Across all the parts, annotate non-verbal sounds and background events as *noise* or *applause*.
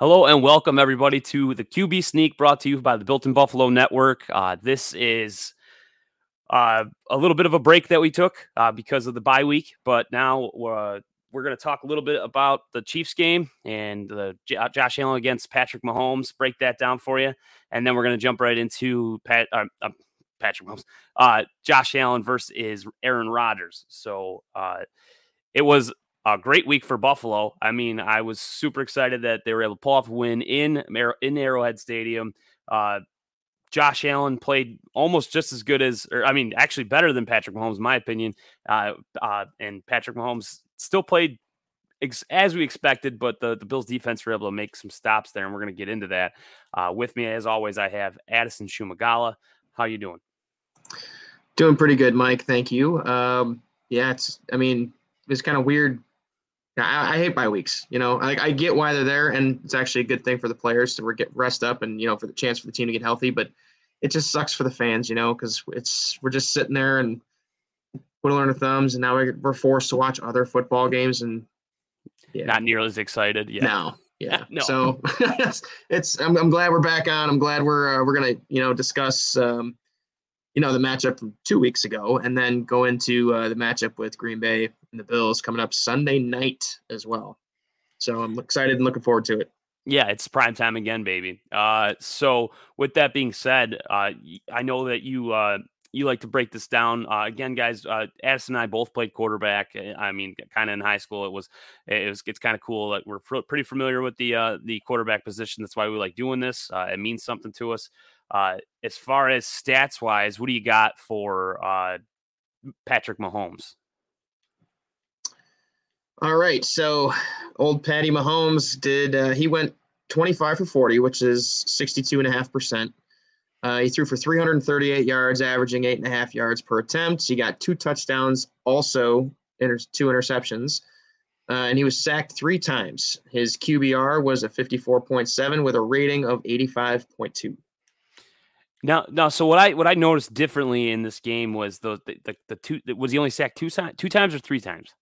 Hello and welcome everybody to the QB Sneak brought to you by the Built in Buffalo Network. Uh, this is uh, a little bit of a break that we took uh, because of the bye week, but now we're, we're going to talk a little bit about the Chiefs game and J- uh, Josh Allen against Patrick Mahomes. Break that down for you, and then we're going to jump right into Pat, uh, uh, Patrick Mahomes, uh, Josh Allen versus Aaron Rodgers. So it was a great week for Buffalo. I mean, I was super excited that they were able to pull off a win in in Arrowhead Stadium. Uh, Josh Allen played almost just as good as, or I mean, actually better than Patrick Mahomes, in my opinion. Uh, uh, and Patrick Mahomes still played ex- as we expected, but the, the Bills defense were able to make some stops there, and we're going to get into that. Uh, with me, as always, I have Addison Szumigala. How you doing? Doing pretty good, Mike. Thank you. Um, yeah, it's. I mean, it's kind of weird I, I, hate bye weeks. You know, I, I get why they're there, and it's actually a good thing for the players to get rest up and you know for the chance for the team to get healthy. But it just sucks for the fans, you know, because it's we're just sitting there and twiddling our thumbs, and now we're forced to watch other football games and yeah. not nearly as excited. Yeah, no, yeah, *laughs* no. So it's, *laughs* it's I'm, I'm glad we're back on. I'm glad we're uh, we're gonna you know discuss um, you know the matchup from two weeks ago, and then go into uh, the matchup with Green Bay and the Bills coming up Sunday night as well. So I'm excited and looking forward to it. Yeah, it's prime time again, baby. Uh, so with that being said, uh, I know that you uh, you like to break this down uh, again, guys. Uh, Addison and I both played quarterback. Eh, I mean, kind of in high school. It was it was it's kind of cool that we're pretty familiar with the uh, the quarterback position. That's why we like doing this. Uh, it means something to us. Uh, as far as stats wise, what do you got for uh, Patrick Mahomes? All right. So old Patty Mahomes did, uh, he went 25 for 40, which is 62.5%. Uh, he threw for 338 yards, averaging eight and a half yards per attempt. He got two touchdowns, also inter- two interceptions, uh, and he was sacked three times. His QBR was a 54.7 with a rating of 85.2. Now, now, so what I what I noticed differently in this game was the the, the, the two was he only sacked two two times or three times?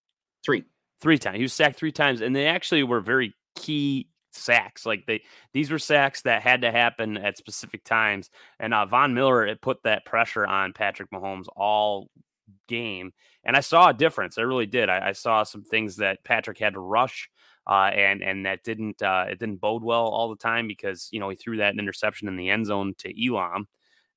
Three three times. He was sacked three times, and they actually were very key sacks. Like they these were sacks that had to happen at specific times. And uh, Von Miller it put that pressure on Patrick Mahomes all game, and I saw a difference. I really did. I, I saw some things that Patrick had to rush. Uh, and and that didn't uh, it didn't bode well all the time because you know he threw that interception in the end zone to Elam,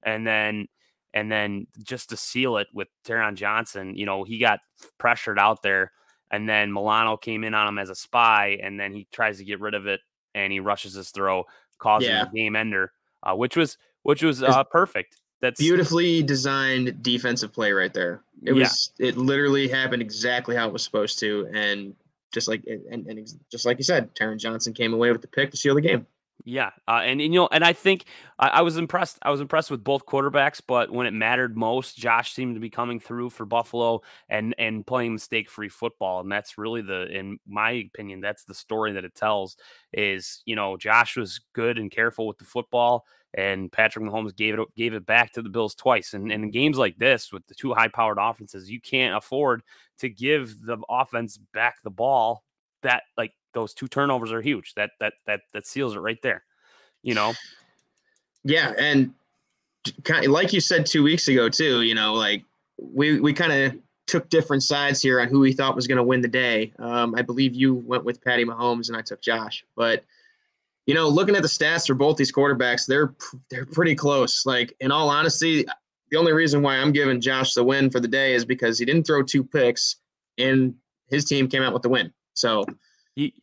and then and then just to seal it with Taron Johnson, you know he got pressured out there and then Milano came in on him as a spy, and then he tries to get rid of it, and he rushes his throw, causing yeah. a game ender, uh, which was which was uh, perfect. That's beautifully designed defensive play right there. It was yeah. it literally happened exactly how it was supposed to, and just like and, and just like you said, Taron Johnson came away with the pick to seal the game. Yeah, uh, and, and, you know, and I think I, I, was impressed. I was impressed with both quarterbacks, but when it mattered most, Josh seemed to be coming through for Buffalo and and playing mistake free football, and that's really the, in my opinion, that's the story that it tells. Is you know, Josh was good and careful with the football, and Patrick Mahomes gave it gave it back to the Bills twice. And, and in games like this, with the two high powered offenses, you can't afford to give the offense back the ball that like those two turnovers are huge. That that that that seals it right there. You know. Yeah, and kind of, like you said two weeks ago too. You know, like we we kind of took different sides here on who we thought was going to win the day. Um, I believe you went with Patty Mahomes and I took Josh, but you know, looking at the stats for both these quarterbacks, they're they're pretty close. Like in all honesty, the only reason why I'm giving Josh the win for the day is because he didn't throw two picks and his team came out with the win. So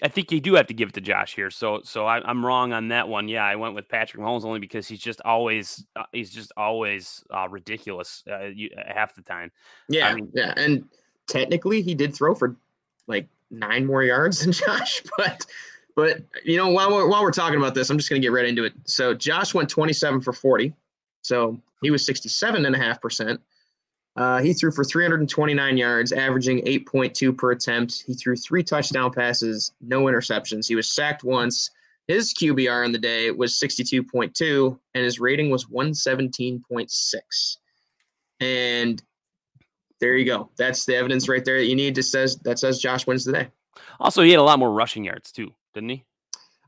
I think you do have to give it to Josh here. So, so I, am wrong on that one. Yeah, I went with Patrick Mahomes only because he's just always uh, he's just always uh, ridiculous uh, you, uh, half the time. Yeah, I mean, yeah, and technically he did throw for like nine more yards than *laughs* Josh, but but you know while we're while we're talking about this, I'm just gonna get right into it. So Josh went 27 for 40, so he was 67 and a half percent. Uh, he threw for 329 yards, averaging 8.2 per attempt. He threw three touchdown passes, no interceptions. He was sacked once. His QBR on the day was 62.2, and his rating was 117.6. And there you go. That's the evidence right there that you need to says that says Josh wins the day. Also, he had a lot more rushing yards too, didn't he?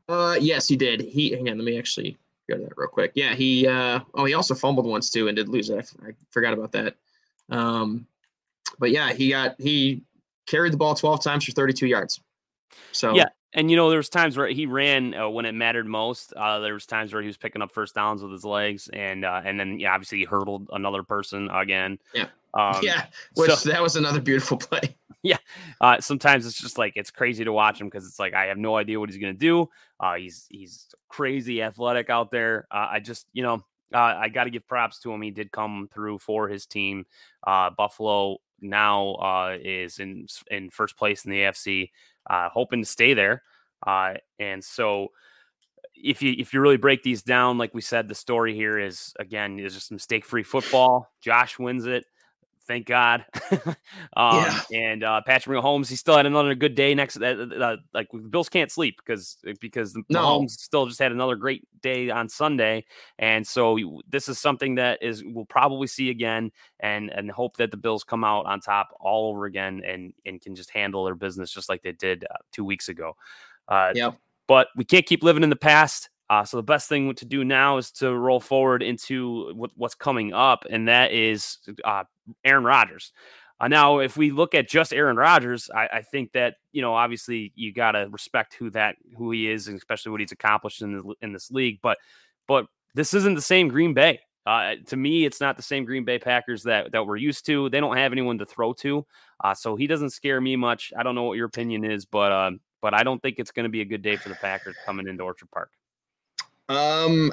Uh, yes, he did. He hang on, let me actually go to that real quick. Yeah, he. Uh, oh, he also fumbled once too and did lose it. I, I forgot about that. Um, but yeah, he got he carried the ball 12 times for 32 yards. So yeah, and you know there was times where he ran uh, when it mattered most. Uh, there was times where he was picking up first downs with his legs, and uh, and then yeah, obviously he hurdled another person again. Yeah, um, yeah, which so, that was another beautiful *laughs* play. Yeah, uh, sometimes it's just like it's crazy to watch him because it's like I have no idea what he's gonna do. Uh, he's he's crazy athletic out there. Uh, I just you know I got to give props to him. He did come through for his team. Buffalo now is in in first place in the AFC uh, hoping to stay there. Uh, and so, if you if you really break these down, like we said, the story here is again is just mistake free football. Josh wins it thank God. *laughs* um, yeah. And uh, Patrick Mahomes, he still had another good day next. Uh, uh, like the Bills can't sleep because because the no. Mahomes still just had another great day on Sunday, and so this is something that is we'll probably see again, and and hope that the Bills come out on top all over again and and can just handle their business just like they did uh, two weeks ago. Uh, yep. But we can't keep living in the past. Uh, so the best thing to do now is to roll forward into what, what's coming up, and that is uh, Aaron Rodgers. Uh, now, if we look at just Aaron Rodgers, I, I think that you know obviously you got to respect who that who he is, and especially what he's accomplished in the, in this league. But but this isn't the same Green Bay. Uh, to me, it's not the same Green Bay Packers that that we're used to. They don't have anyone to throw to, uh, so he doesn't scare me much. I don't know what your opinion is, but um, but I don't think it's going to be a good day for the Packers coming into Orchard Park. Um,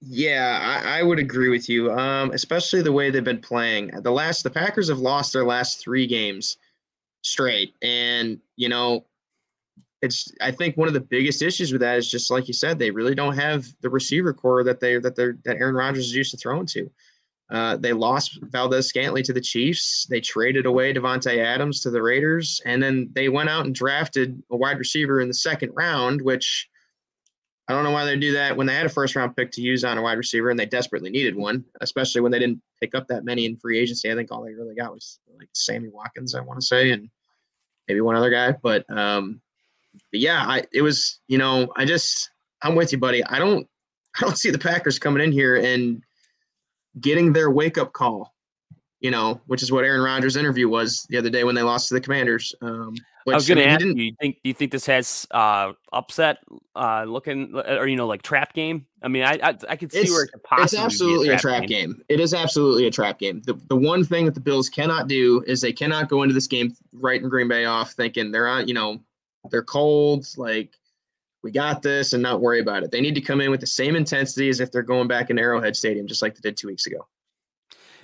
yeah, I, I, would agree with you. Um, especially the way they've been playing. The last, the Packers have lost their last three games straight, and you know, it's. I think one of the biggest issues with that is just like you said, they really don't have the receiver corps that they that they're that Aaron Rodgers is used to throwing to. Uh, they lost Valdes-Scantling to the Chiefs. They traded away Davante Adams to the Raiders, and then they went out and drafted a wide receiver in the second round, which I don't know why they do that when they had a first round pick to use on a wide receiver and they desperately needed one, especially when they didn't pick up that many in free agency. I think all they really got was like Sammy Watkins, I want to say, and maybe one other guy. But um, but yeah, I it was you know I just I'm with you, buddy. I don't *laughs* I don't see the Packers coming in here and getting their wake up call you know, which is what Aaron Rodgers' interview was the other day when they lost to the Commanders. Um, which, I was going to ask you, you think do you think this has uh, upset uh, looking or you know like trap game? I mean, I I, I could see where it could possibly. It's absolutely a trap, a trap game. game. It is absolutely a trap game. The the one thing that the Bills cannot do is they cannot go into this game right in Green Bay off thinking they're on you know they're cold like we got this and not worry about it. They need to come in with the same intensity as if they're going back in Arrowhead Stadium, just like they did two weeks ago.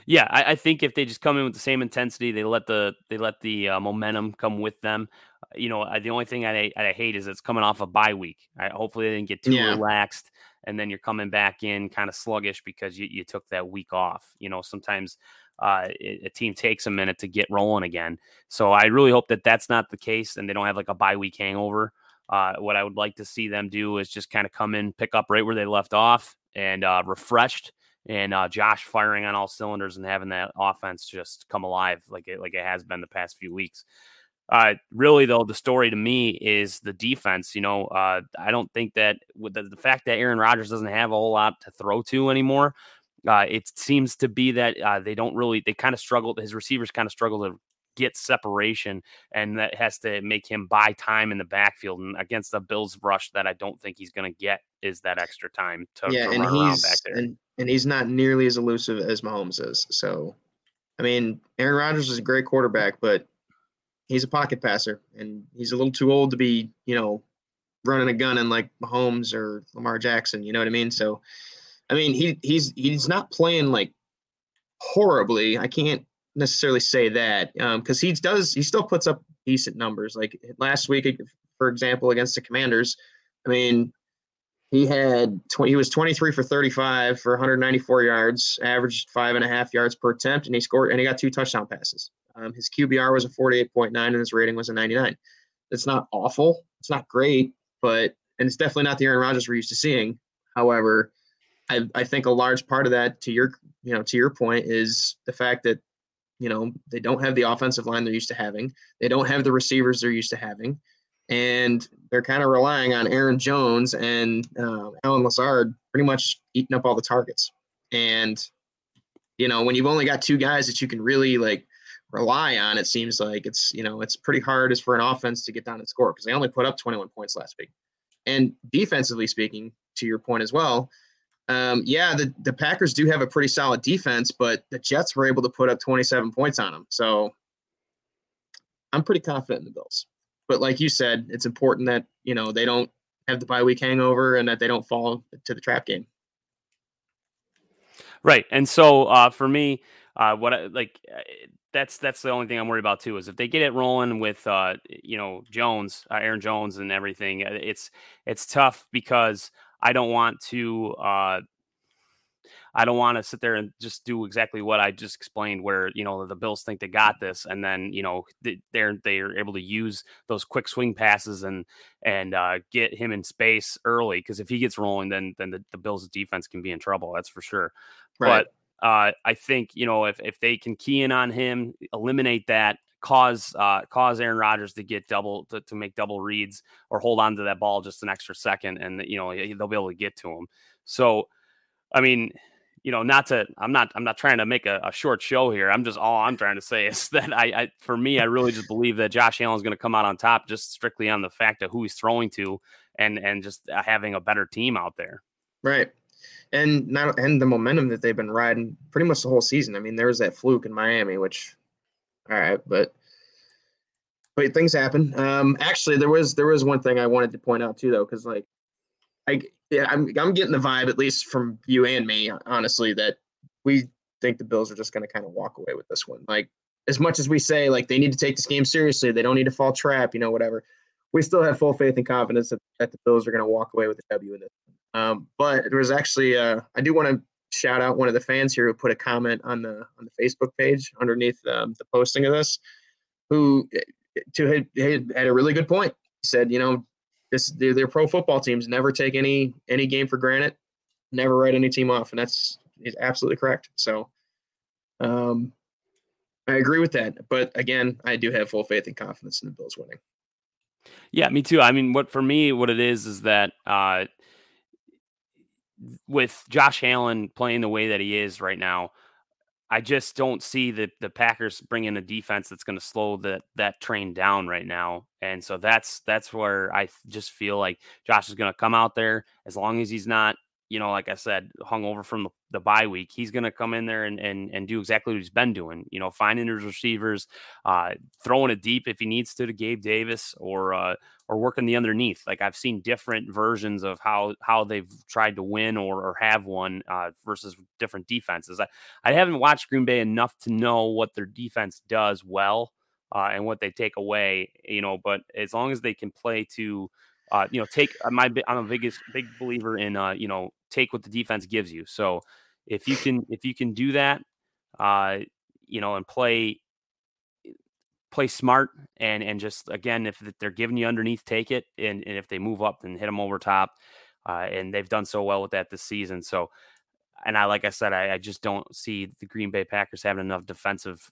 Yeah, I, I, think if they just come in with the same intensity, they let the they let the uh, momentum come with them. Uh, you know, I, the only thing I, I hate is it's coming off a bye week. I, hopefully, they didn't get too yeah. relaxed, and then you're coming back in kind of sluggish because you, you took that week off. You know, sometimes uh, a team takes a minute to get rolling again. So I really hope that that's not the case, and they don't have like a bye week hangover. Uh, what I would like to see them do is just kind of come in, pick up right where they left off, and uh, refreshed and uh, Josh firing on all cylinders and having that offense just come alive like it like it has been the past few weeks. Uh, really though, the story to me is the defense. You know, uh, I don't think that with the, the, fact that Aaron Rodgers doesn't have a whole lot to throw to anymore, uh, it seems to be that uh, they don't really they kind of struggle. His receivers kind of struggle to get separation, and that has to make him buy time in the backfield. And against the Bills rush, that I don't think he's going to get is that extra time to, yeah, to and he's, And, and he's not nearly as elusive as Mahomes is. So, I mean, Aaron Rodgers is a great quarterback, but he's a pocket passer, and he's a little too old to be, you know, running a gun in like Mahomes or Lamar Jackson. You know what I mean? So, I mean, he he's he's not playing like horribly. I can't necessarily say that because um, he does he still puts up decent numbers. Like last week, for example, against the Commanders, I mean, he had 20, he was 23 for 35 for 194 yards, averaged five and a half yards per attempt, and he scored and he got two touchdown passes. Um, his QBR was a 48.9 and his rating was a 99. It's not awful. It's not great, but and it's definitely not the Aaron Rodgers we're used to seeing. However, I, I think a large part of that, to your you know to your point, is the fact that you know they don't have the offensive line they're used to having. They don't have the receivers they're used to having and they're kind of relying on Aaron Jones and uh, Allen Lazard pretty much eating up all the targets. And you know, when you've only got two guys that you can really like rely on, it seems like it's you know it's pretty hard as for an offense to get down and score because they only put up 21 points last week. And defensively speaking, to your point as well, um, yeah, the, the Packers do have a pretty solid defense, but the Jets were able to put up 27 points on them. So I'm pretty confident in the Bills. But like you said, it's important that you know they don't have the bye week hangover and that they don't fall to the trap game. Right, and so uh, for me, uh, what I, like uh, that's that's the only thing I'm worried about too is if they get it rolling with uh, you know Jones, uh, Aaron Jones, and everything. Uh, it's it's tough because I don't want to uh, I don't want to sit there and just do exactly what I just explained, where you know the Bills think they got this, and then you know they're they're able to use those quick swing passes and and uh, get him in space early. Because if he gets rolling, then then the, the Bills' defense can be in trouble. That's for sure. Right. But uh, I think you know if if they can key in on him, eliminate that, cause uh, cause Aaron Rodgers to get double to, to make double reads or hold on to that ball just an extra second, and you know they'll be able to get to him. So, I mean, you know, not to, I'm not, I'm not trying to make a, a, short show here. I'm just, all I'm trying to say *laughs* is that I, I for me, I really just believe that Josh Allen is going to come out on top just strictly on the fact of who he's throwing to and, and just uh, having a better team out there. Right. And not, and the momentum that they've been riding pretty much the whole season. I mean, there was that fluke in Miami, which, all right, but, but things happen. Um, actually, there was, there was one thing I wanted to point out too, though, because like, I, yeah, I'm I'm getting the vibe at least from you and me, honestly, that we think the Bills are just going to kind of walk away with this one. Like as much as we say like they need to take this game seriously, they don't need to fall trap, you know, whatever. We still have full faith and confidence that, that the Bills are going to walk away with the W in this. Um, but there was actually uh, I do want to shout out one of the fans here who put a comment on the on the Facebook page underneath um, the posting of this, who to had, had a really good point. He said, you know, this their pro football teams never take any any game for granted, never write any team off, and that's is absolutely correct. So, um, I agree with that. But again, I do have full faith and confidence in the Bills winning. Yeah, me too. I mean, what for me, what it is is that uh, with Josh Allen playing the way that he is right now, I just don't see the the Packers bringing a defense that's going to slow that that train down right now. And so that's that's where I just feel like Josh is going to come out there as long as he's not you know, like I said, hung over from the, the bye week, he's going to come in there and, and and do exactly what he's been doing. You know, finding his receivers, uh, throwing it deep if he needs to to Gabe Davis, or uh, or working the underneath. Like I've seen different versions of how how they've tried to win or, or have won uh, versus different defenses. I, I haven't watched Green Bay enough to know what their defense does well uh, and what they take away. You know, but as long as they can play to uh, you know, take uh, my I'm a biggest big believer in uh, you know, take what the defense gives you. So if you can if you can do that, uh, you know, and play play smart and and just again if they're giving you underneath, take it, and, and if they move up, then hit them over top. Uh, and they've done so well with that this season. So, and I like I said, I, I just don't see the Green Bay Packers having enough defensive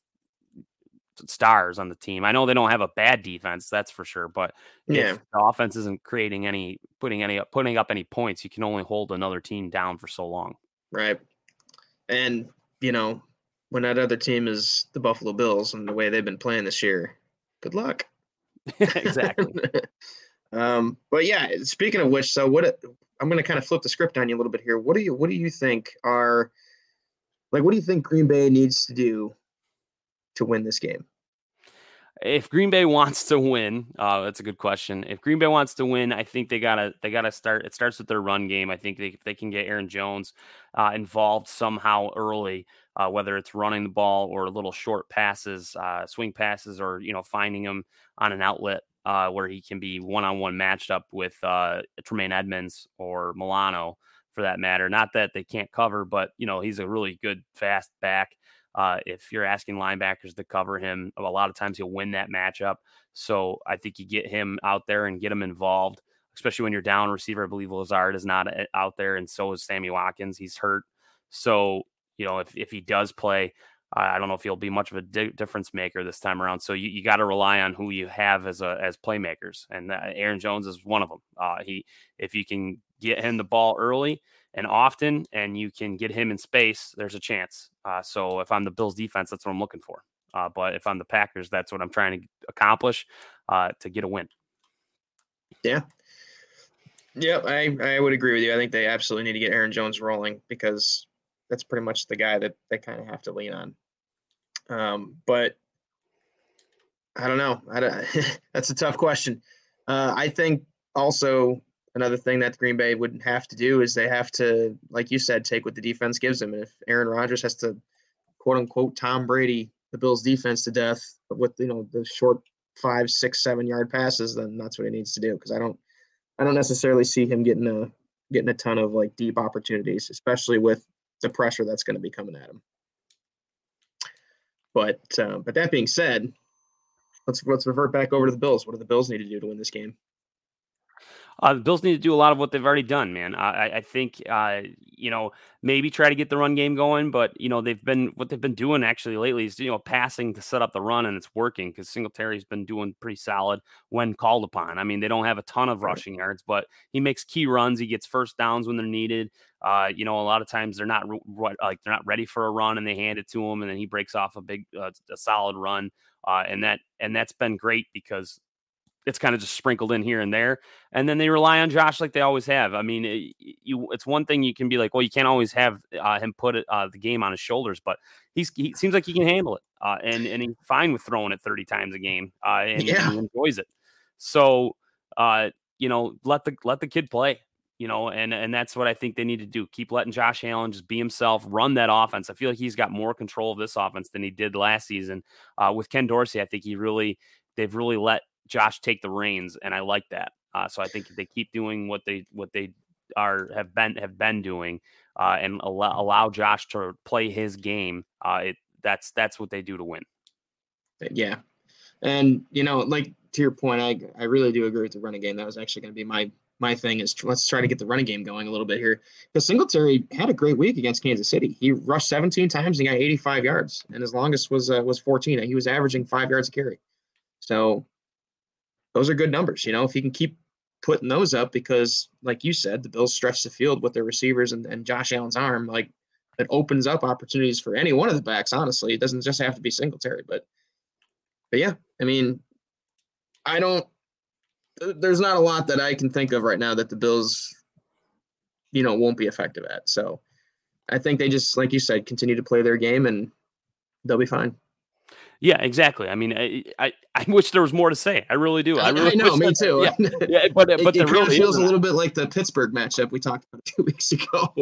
stars on the team. I know they don't have a bad defense, that's for sure. But yeah. if the offense isn't creating any, putting any, putting up any points, you can only hold another team down for so long. Right. And you know, when that other team is the Buffalo Bills and the way they've been playing this year, good luck. *laughs* exactly. *laughs* um, but yeah, speaking of which, so what I'm going to kind of flip the script on you a little bit here. What do you, what do you think are like, what do you think Green Bay needs to do to win this game? If Green Bay *laughs* wants to win, uh, that's a good question. If Green Bay wants to win, I think they gotta they gotta start. It starts with their run game. I think they they can get Aaron Jones uh, involved somehow early, uh, whether it's running the ball or little short passes, uh, swing passes, or you know finding him on an outlet uh, where he can be one on one matched up with uh, Tremaine Edmunds or Milano for that matter. Not that they can't cover, but you know he's a really good fast back. Uh, if you're asking linebackers to cover him, a lot of times he'll win that matchup. So I think you get him out there and get him involved, especially when you're down receiver. I believe Lazard is not uh, out there, and so is Sammy Watkins. He's hurt. So, you know, if, if he does play, I don't know if he'll be much of a di- difference maker this time around. So you, you got to rely on who you have as a as playmakers, and uh, Aaron Jones is one of them. Uh, he if you can get him the ball early and often, and you can get him in space, there's a chance. Uh, so if I'm the Bills defense, that's what I'm looking for. Uh, but if I'm the Packers, that's what I'm trying to accomplish uh, to get a win. Yeah. Yeah, I, I would agree with you. I think they absolutely need to get Aaron Jones rolling because that's pretty much the guy that they kind of have to lean on. Um, but I don't know. I don't, *laughs* that's a tough question. Uh, I think also another thing that Green Bay wouldn't have to do is they have to, like you said, take what the defense gives them. And if Aaron Rodgers has to, quote unquote, Tom Brady the Bills' defense to death with you know the short five, six, seven yard passes, then that's what he needs to do. Because I don't, I don't necessarily see him getting a getting a ton of like deep opportunities, especially with the pressure that's going to be coming at him. But uh, but that being said, let's let's revert back over to the Bills. What do the Bills need to do to win this game? Uh, the Bills need to do a lot of what they've already done, man. I, I think, uh, you know, maybe try to get the run game going, but you know they've been what they've been doing actually lately is you know passing to set up the run, and it's working because Singletary's been doing pretty solid when called upon. I mean, they don't have a ton of rushing yards, but he makes key runs. He gets first downs when they're needed. Uh, you know, a lot of times they're not re- like they're not ready for a run, and they hand it to him, and then he breaks off a big, uh, a solid run. Uh, and that and that's been great because it's kind of just sprinkled in here and there. And then they rely on Josh like they always have. I mean, it, you it's one thing you can be like, well, you can't always have uh, him put uh, the game on his shoulders, but he's he seems like he can handle it, uh, and and he's fine with throwing it thirty times a game, uh, and, yeah. he enjoys it. So, uh, you know, let the let the kid play. You know, and and that's what I think they need to do. Keep letting Josh Allen just be himself, run that offense. I feel like he's got more control of this offense than he did last season. Uh, with Ken Dorsey, I think he really they've really let Josh take the reins, and I like that. Uh, so I think if they keep doing what they what they are have been have been doing, uh, and allow, allow Josh to play his game. Uh, it, that's that's what they do to win. Yeah, and you know, like to your point, I I really do agree with the running game. That was actually going to be my my thing is let's try to get the running game going a little bit here. Because Singletary had a great week against Kansas City. He rushed 17 times and got 85 yards, and his longest was uh, was 14. He was averaging five yards a carry. So those are good numbers. You know, if he can keep putting those up, because like you said, the Bills stretch the field with their receivers and, and Josh Allen's arm, like it opens up opportunities for any one of the backs. Honestly, it doesn't just have to be Singletary, but but yeah, I mean, I don't. There's not a lot that I can think of right now that the Bills, you know, won't be effective at. So I think they just, like you said, continue to play their game and they'll be fine. Yeah, exactly. I mean, I, I, I *laughs* wish there was more to say. I really do. I, really I know, me that, too. Yeah, *laughs* yeah but but it, it really feels a little bit like the Pittsburgh matchup we talked about *laughs* two weeks ago.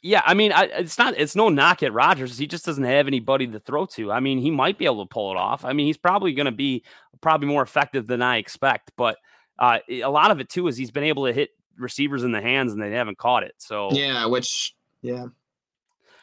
Yeah, I mean, I, it's not it's no knock at Rodgers. He just doesn't have anybody to throw to. I mean, he might be able to pull it off. I mean, he's probably going to be probably more effective than I expect. But uh, a lot of it too is he's been able to hit receivers in the hands and they haven't caught it. So yeah, which yeah.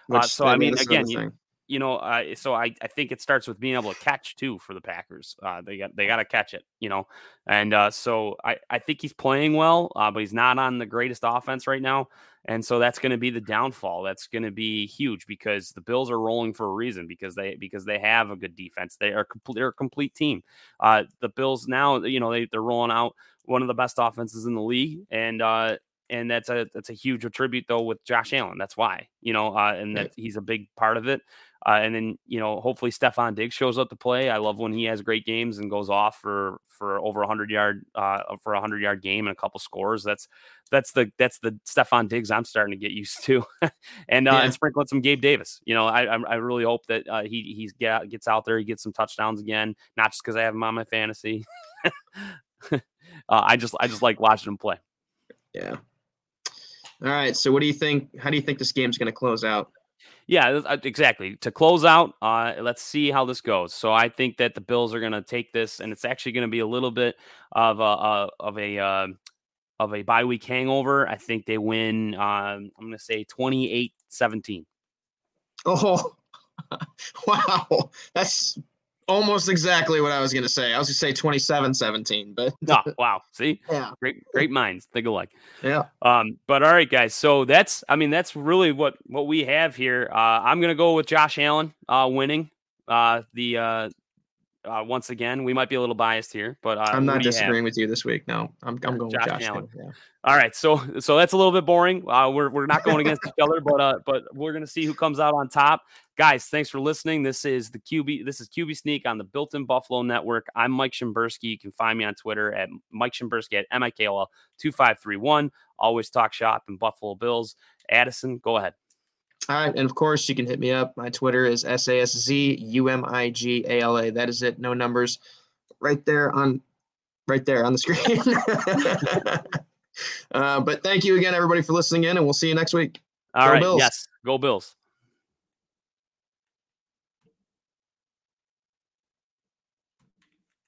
Which, uh, so I mean, again, you, you know, uh, so I, I think it starts with being able to catch too for the Packers. Uh, they got they got to catch it, you know, and uh, so I, I think he's playing well, uh, but he's not on the greatest offense right now, and so that's going to be the downfall. That's going to be huge because the Bills are rolling for a reason because they because they have a good defense. They are complete. They're a complete team. Uh, the Bills now, you know, they they're rolling out one of the best offenses in the league, and uh, and that's a that's a huge tribute though with Josh Allen. That's why you know, uh, and that he's a big part of it. Uh, and then you know, hopefully Stefon Diggs shows up to play. I love when he has great games and goes off for for over a hundred yard uh, for a hundred yard game and a couple scores. That's that's the that's the Stefon Diggs I'm starting to get used to, *laughs* and uh, yeah. and sprinkling some Gabe Davis. You know, I I really hope that uh, he he's get, gets out there, he gets some touchdowns again, not just because I have him on my fantasy. *laughs* uh, I just I just like watching him play. Yeah. All right. So, what do you think? How do you think this game's going to close out? Yeah, exactly. To close out, uh, let's see how this goes. So I think that the Bills are going to take this, and it's actually going to be a little bit of a uh, of a uh, of a bye week hangover. I think they win. Um, I'm going to say 28-17. Oh, *laughs* wow! That's almost exactly what I was going to say. I was going to say 27 17, but no, *laughs* *laughs* wow. See, yeah, great, great minds think alike. Yeah. Um, but all right, guys. So that's, I mean, that's really what what we have here. Uh, I'm going to go with Josh Allen uh, winning uh, the uh, uh, once again, we might be a little biased here, but uh, I'm not disagreeing with you this week. No, I'm, I'm going Josh with Josh Allen. Yeah. All right, so so that's a little bit boring. Uh, we're we're not going against *laughs* each other, but uh, but we're gonna see who comes out on top. Guys, thanks for listening. This is the QB. This is QB Sneak on the Built in Buffalo Network. I'm Mike Shimbursky. You can find me on Twitter at Mike Shimbursky at MIKL two five three one. Always talk shop and Buffalo Bills. Addison, go ahead. All right. And of course, you can hit me up. My Twitter is S A S Z U M I G A L A. That is it. No numbers. Right there on right there on the screen. *laughs* *laughs* uh, but thank you again, everybody, for listening in, and we'll see you next week. All Go right. Bills. Yes. Go Bills.